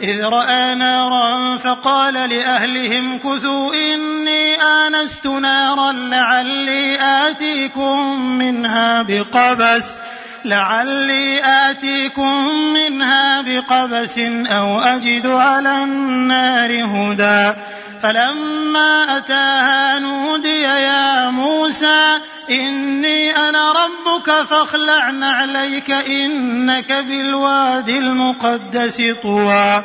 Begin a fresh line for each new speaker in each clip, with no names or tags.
إذ رأى نارا فقال لأهلهم كثوا إني آنست نارا لعلي آتيكم منها بقبس. لعلي آتيكم منها بقبس أو أجد على النار هدى. فلما أتاها نودي يا موسى إني أنا ربك فاخلع نعليك إنك بالوادي المقدس طوى.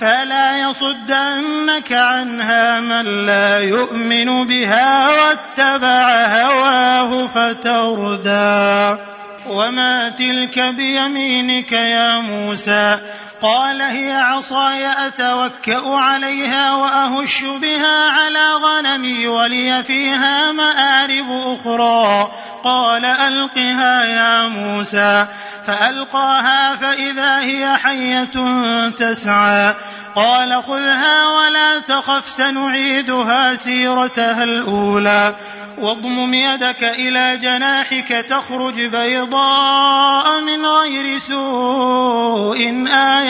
فلا يصدنك عنها من لا يؤمن بها واتبع هواه فتردى. وما تلك بيمينك يا موسى قال هي عصاي أتوكأ عليها وأهش بها على غنمي ولي فيها مآرب أخرى. قال ألقها يا موسى. فألقاها فإذا هي حية تسعى. قال خذها ولا تخف سنعيدها سيرتها الأولى. واضمم يدك إلى جناحك تخرج بيضاء من غير سوء آية.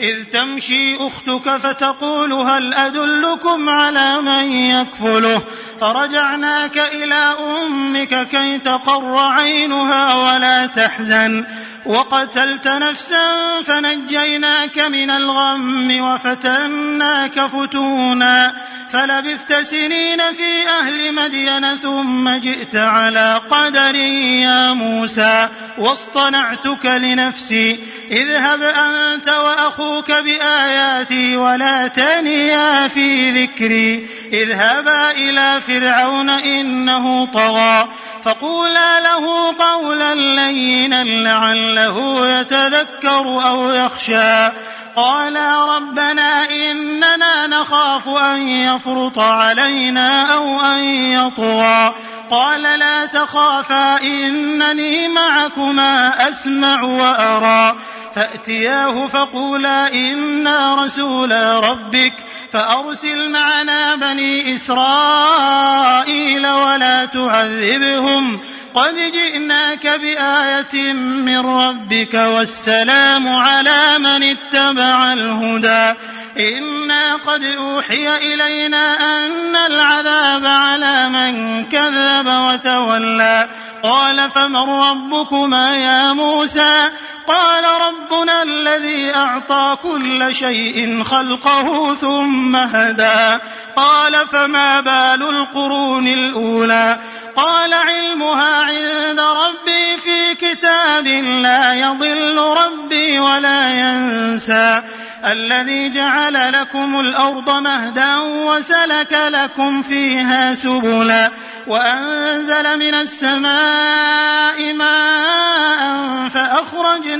إذ تمشي أختك فتقول هل أدلكم على من يكفله؟ فرجعناك إلى أمك كي تقر عينها ولا تحزن. وقتلت نفسا فنجيناك من الغم وفتناك فتونا. فلبثت سنين في أهل مدين ثم جئت على قدر يا موسى. واصطنعتك لنفسي. اذهب أنت وأخوك بآياتي ولا تنيا في ذكري. اذهبا إلى فرعون إنه طغى. فقولا له قولا لينا لعله يتذكر أو يخشى. قالا ربنا إننا نخاف أن يفرط علينا أو أن يطغى. قال لا تخافا إنني معكما أسمع وأرى. فأتياه فقولا إنا رسولا ربك فأرسل معنا بني إسرائيل ولا تعذبهم قد جئناك بآية من ربك والسلام على من اتبع الهدى إنا قد أوحي إلينا أن العذاب على من كذب وتولى قال فمن ربكما يا موسى قال ربنا الذي أعطى كل شيء خلقه ثم هدى. قال فما بال القرون الأولى؟ قال علمها عند ربي في كتاب لا يضل ربي ولا ينسى. الذي جعل لكم الأرض مهدا وسلك لكم فيها سبلا. وأنزل من السماء ماء فأخرجنا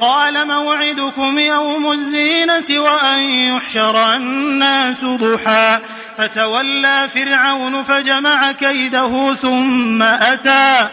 قال موعدكم يوم الزينة وأن يحشر الناس ضحى. فتولى فرعون فجمع كيده ثم أتى.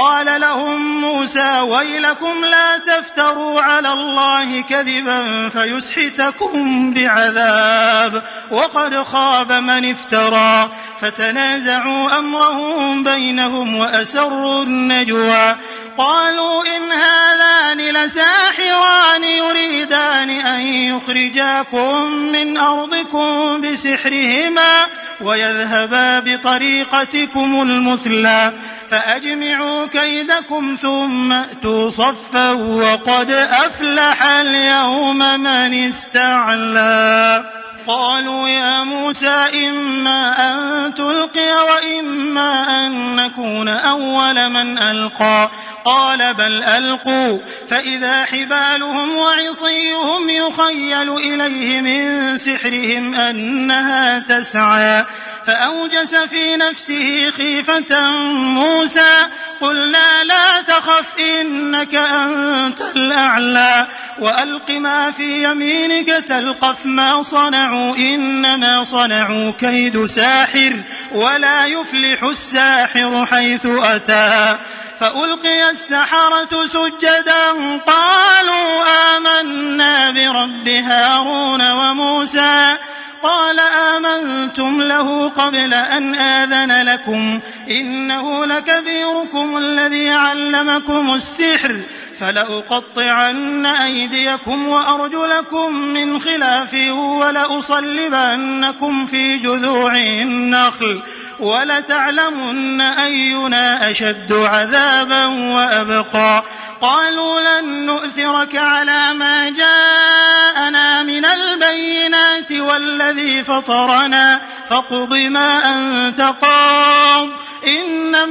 قال لهم موسى ويلكم لا تفتروا على الله كذبا فيسحتكم بعذاب وقد خاب من افترى فتنازعوا أمرهم بينهم وأسروا النجوى قالوا إن هذان لساحران يريدان أن يخرجاكم من أرضكم بسحرهما ويذهبا بطريقتكم المثلى فأجمعوا كيدكم ثم أتوا صفا وقد أفلح اليوم من استعلى قالوا يا موسى إما أن تلقي وإما أن نكون أول من ألقى. قال بل ألقوا. فإذا حبالهم وعصيهم يخيل إليه من سحرهم أنها تسعى. فأوجس في نفسه خيفة موسى. قلنا لا تخف إنك أنت الأعلى. وألق ما في يمينك تلقف ما صنعوا. إنما صنعوا كيد ساحر ولا يفلح الساحر حيث أتى فألقي السحرة سجدا قالوا آمنا برب هارون وموسى قال آمنتم له قبل أن آذن لكم إنه لكبيركم الذي علمكم السحر فلأقطعن أيديكم وأرجلكم من خلاف ولأصلبنكم في جذوع النخل ولتعلمن أينا أشد عذابا وأبقى قالوا لن نؤثرك على ما جاءنا من البينات والذي فطرنا فاقض ما أنت قاض.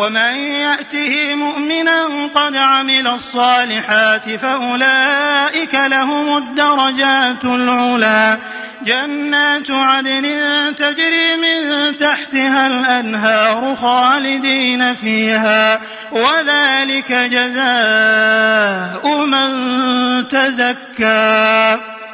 ومن يأته مؤمنا قد عمل الصالحات فأولئك لهم الدرجات العلى جنات عدن تجري من تحتها الأنهار خالدين فيها وذلك جزاء من تزكى.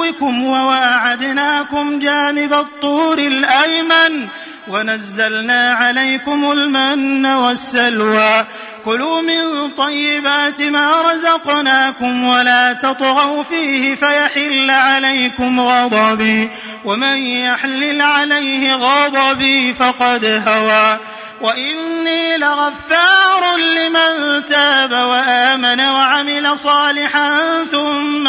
عدوكم وواعدناكم جانب الطور الأيمن ونزلنا عليكم المن والسلوى. كلوا من طيبات ما رزقناكم ولا تطغوا فيه فيحل عليكم غضبي. ومن يحلل عليه غضبي فقد هوى. وإني لغفار لمن تاب وآمن وعمل صالحا ثم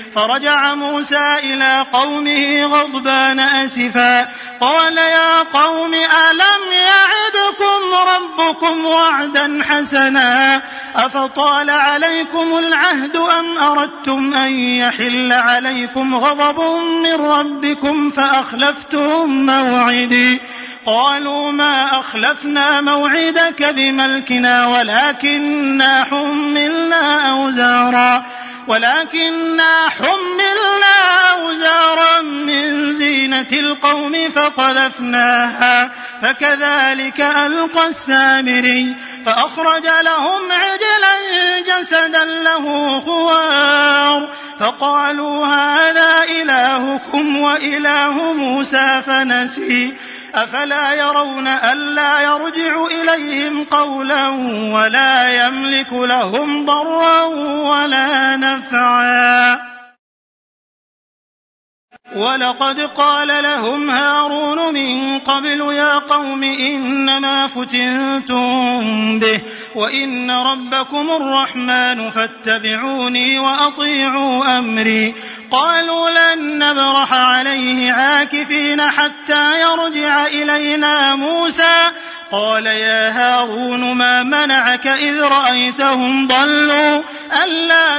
فرجع موسى إلى قومه غضبان أسفا. قال يا قوم ألم يعدكم ربكم وعدا حسنا؟ أفطال عليكم العهد أم أردتم أن يحل عليكم غضب من ربكم فأخلفتم موعدي؟ قالوا ما أخلفنا موعدك بملكنا ولكننا حملنا أوزارا. ولكننا حملنا أوزارا من زينة القوم فقذفناها فكذلك ألقى السامري فأخرج لهم عجلا جسدا له خوار فقالوا هذا إلهكم وإله موسى فنسي أفلا يرون ألا يرجع إليهم قولا ولا يملك لهم ضرا ولا نفعا ولقد قال لهم هارون من قبل يا قوم إنما فتنتم به وإن ربكم الرحمن فاتبعوني وأطيعوا أمري. قالوا لن نبرح عليه عاكفين حتى يرجع إلينا موسى. قال يا هارون ما منعك إذ رأيتهم ضلوا؟ ألا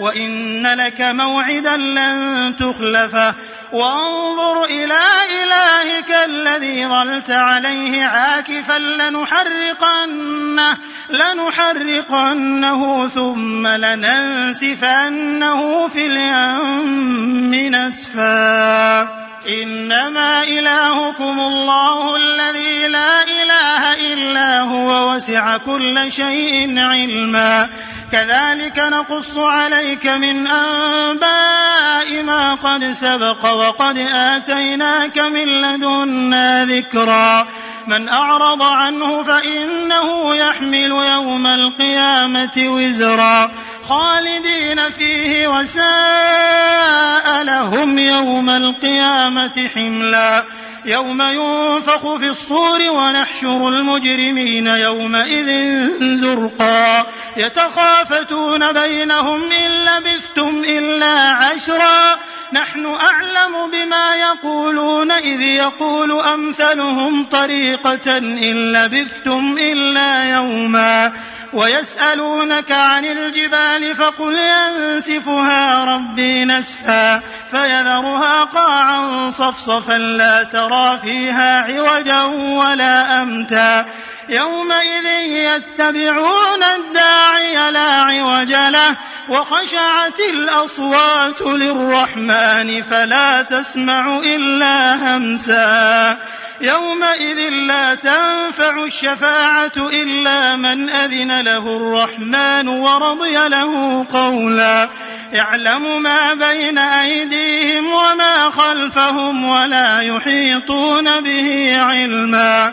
وإن لك موعدا لن تخلفه. وانظر إلى إلهك الذي ظلت عليه عاكفا لنحرقنه لنحرقنه ثم لننسفنه في اليم نسفا إنما إلهكم الله الذي لا إله إلا هو وسع كل شيء علما. كذلك نقص عليك من أنباء ما قد سبق وقد آتيناك من لدنا ذكرا. من أعرض عنه فإنه يحمل يوم القيامة وزرا. خالدين فيه وساء لهم يوم القيامة حملا. يوم ينفخ في الصور ونحشر المجرمين يومئذ زرقا. يتخافتون بينهم إن لبثتم إلا عشرا. نحن أعلم بما يقولون إذ يقول أمثلهم طريقة إن لبثتم إلا يوما. ويسألونك عن الجبال فقل ينسفها ربي نسفا فيذرها قاعا صفصفا لا ترى فيها عوجا ولا أمتا يومئذ يتبعون الداعي لا عوج له وخشعت الأصوات للرحمن فلا تسمع إلا همسا. يومئذ لا تنفع الشفاعة إلا من أذن له الرحمن ورضي له قولا. يعلم ما بين أيديهم وما خلفهم ولا يحيطون به علما.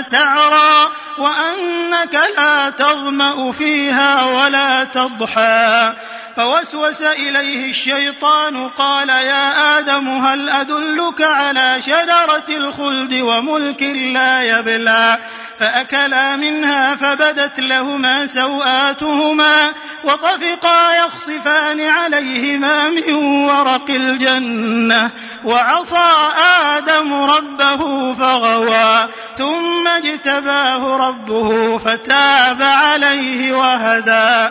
تعرى وأنك لا تظمأ فيها ولا تضحى فوسوس إليه الشيطان قال يا آدم هل أدلك على شجرة الخلد وملك لا يبلى فأكلا منها فبدت لهما سوآتهما وطفقا يخصفان عليهما من ورق الجنة وعصى آدم ربه فغوى ثم اجتباه ربه فتاب عليه وهدى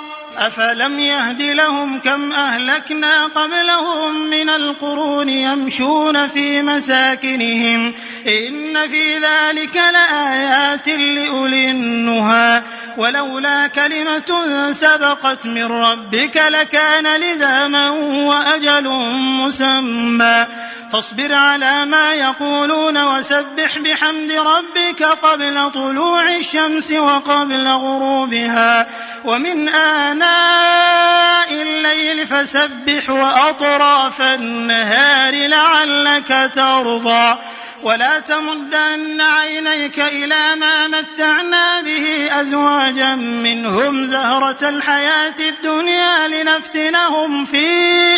أفلم يهد لهم كم أهلكنا قبلهم من القرون يمشون في مساكنهم إن في ذلك لآيات لأولي النهى ولولا كلمة سبقت من ربك لكان لزاما وأجل مسمى فاصبر على ما يقولون وسبح بحمد ربك قبل طلوع الشمس وقبل غروبها ومن آناء الليل فسبح وأطراف النهار لعلك ترضى. ولا تمدن عينيك إلى ما متعنا به أزواجا منهم زهرة الحياة الدنيا لنفتنهم فيه.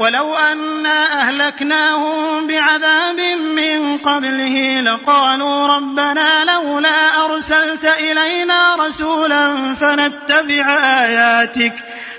ولو أنا أهلكناهم بعذاب من قبله لقالوا ربنا لولا أرسلت إلينا رسولا فنتبع آياتك